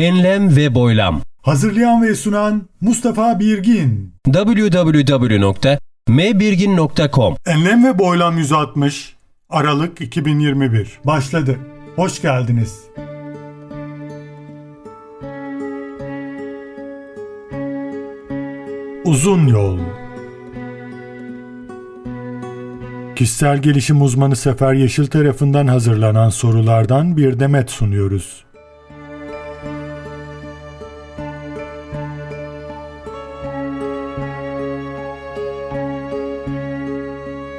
Enlem ve boylam. Hazırlayan ve sunan Mustafa Birgin. www.mbirgin.com Enlem ve Boylam 160 Aralık 2021 başladı. Hoş geldiniz. Uzun yol Kişisel gelişim uzmanı Sefer Yeşil tarafından hazırlanan sorulardan bir demet sunuyoruz.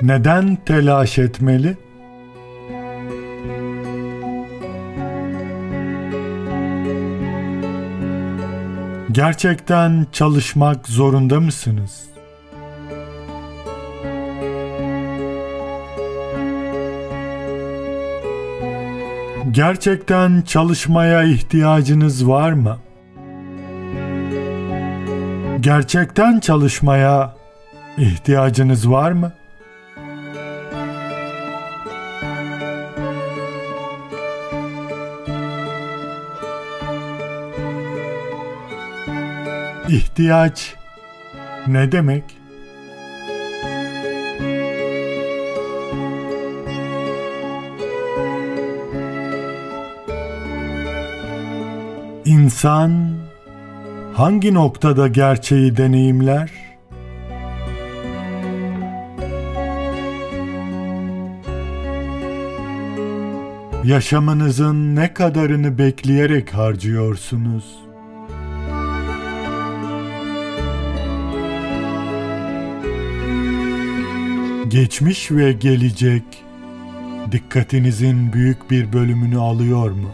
Neden telaş etmeli? Gerçekten çalışmak zorunda mısınız? Gerçekten çalışmaya ihtiyacınız var mı? Gerçekten çalışmaya ihtiyacınız var mı? İhtiyaç ne demek? İnsan hangi noktada gerçeği deneyimler? Yaşamınızın ne kadarını bekleyerek harcıyorsunuz? Geçmiş ve gelecek dikkatinizin büyük bir bölümünü alıyor mu?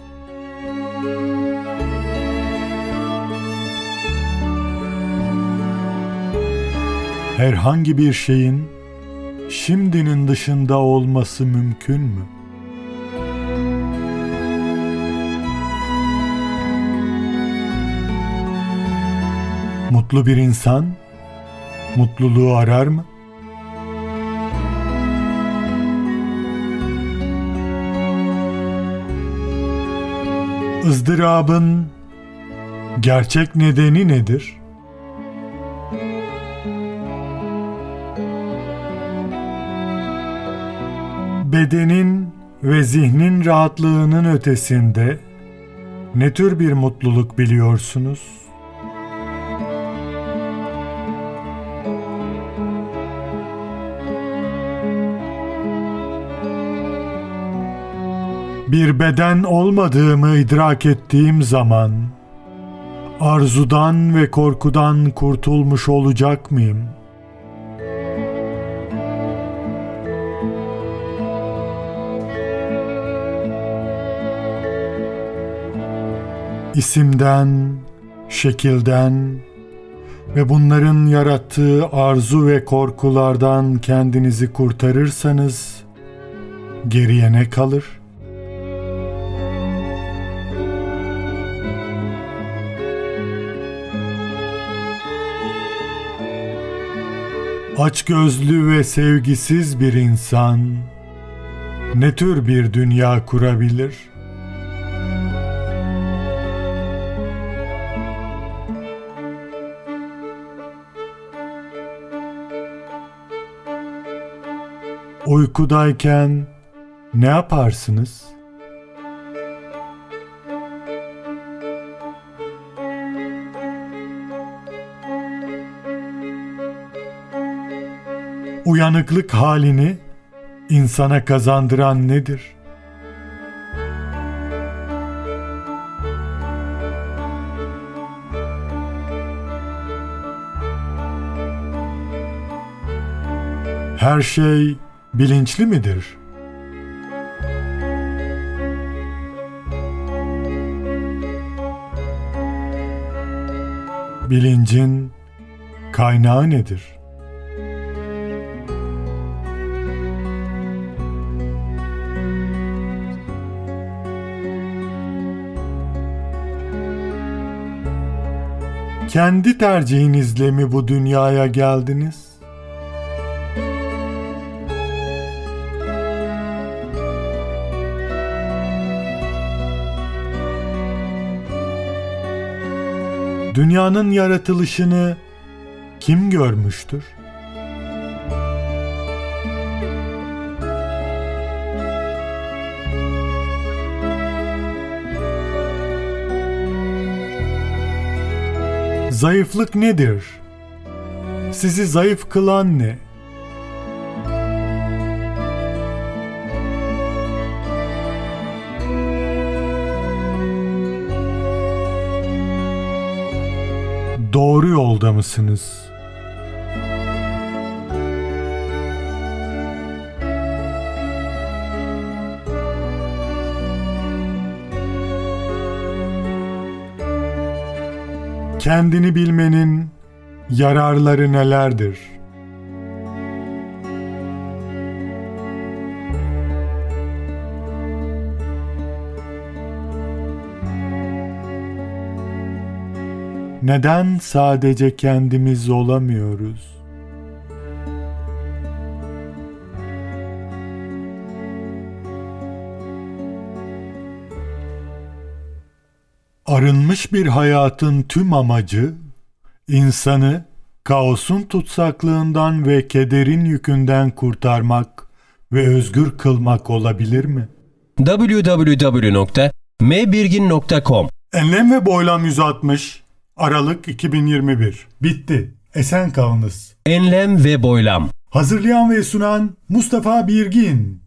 Herhangi bir şeyin şimdinin dışında olması mümkün mü? Mutlu bir insan mutluluğu arar mı? Izdırabın gerçek nedeni nedir? Bedenin ve zihnin rahatlığının ötesinde ne tür bir mutluluk biliyorsunuz? Bir beden olmadığımı idrak ettiğim zaman arzudan ve korkudan kurtulmuş olacak mıyım? İsimden, şekilden ve bunların yarattığı arzu ve korkulardan kendinizi kurtarırsanız geriye ne kalır? Açgözlü ve sevgisiz bir insan ne tür bir dünya kurabilir? Uykudayken ne yaparsınız? Uyanıklık halini insana kazandıran nedir? Her şey bilinçli midir? Bilincin kaynağı nedir? Kendi tercihinizle mi bu dünyaya geldiniz? Dünyanın yaratılışını kim görmüştür? Zayıflık nedir? Sizi zayıf kılan ne? Doğru yolda mısınız? Kendini bilmenin yararları nelerdir? Neden sadece kendimiz olamıyoruz? Arınmış bir hayatın tüm amacı insanı kaosun tutsaklığından ve kederin yükünden kurtarmak ve özgür kılmak olabilir mi? www.mbirgin.com Enlem ve Boylam 160 Aralık 2021 Bitti. Esen kalınız. Enlem ve boylam. Hazırlayan ve sunan Mustafa Birgin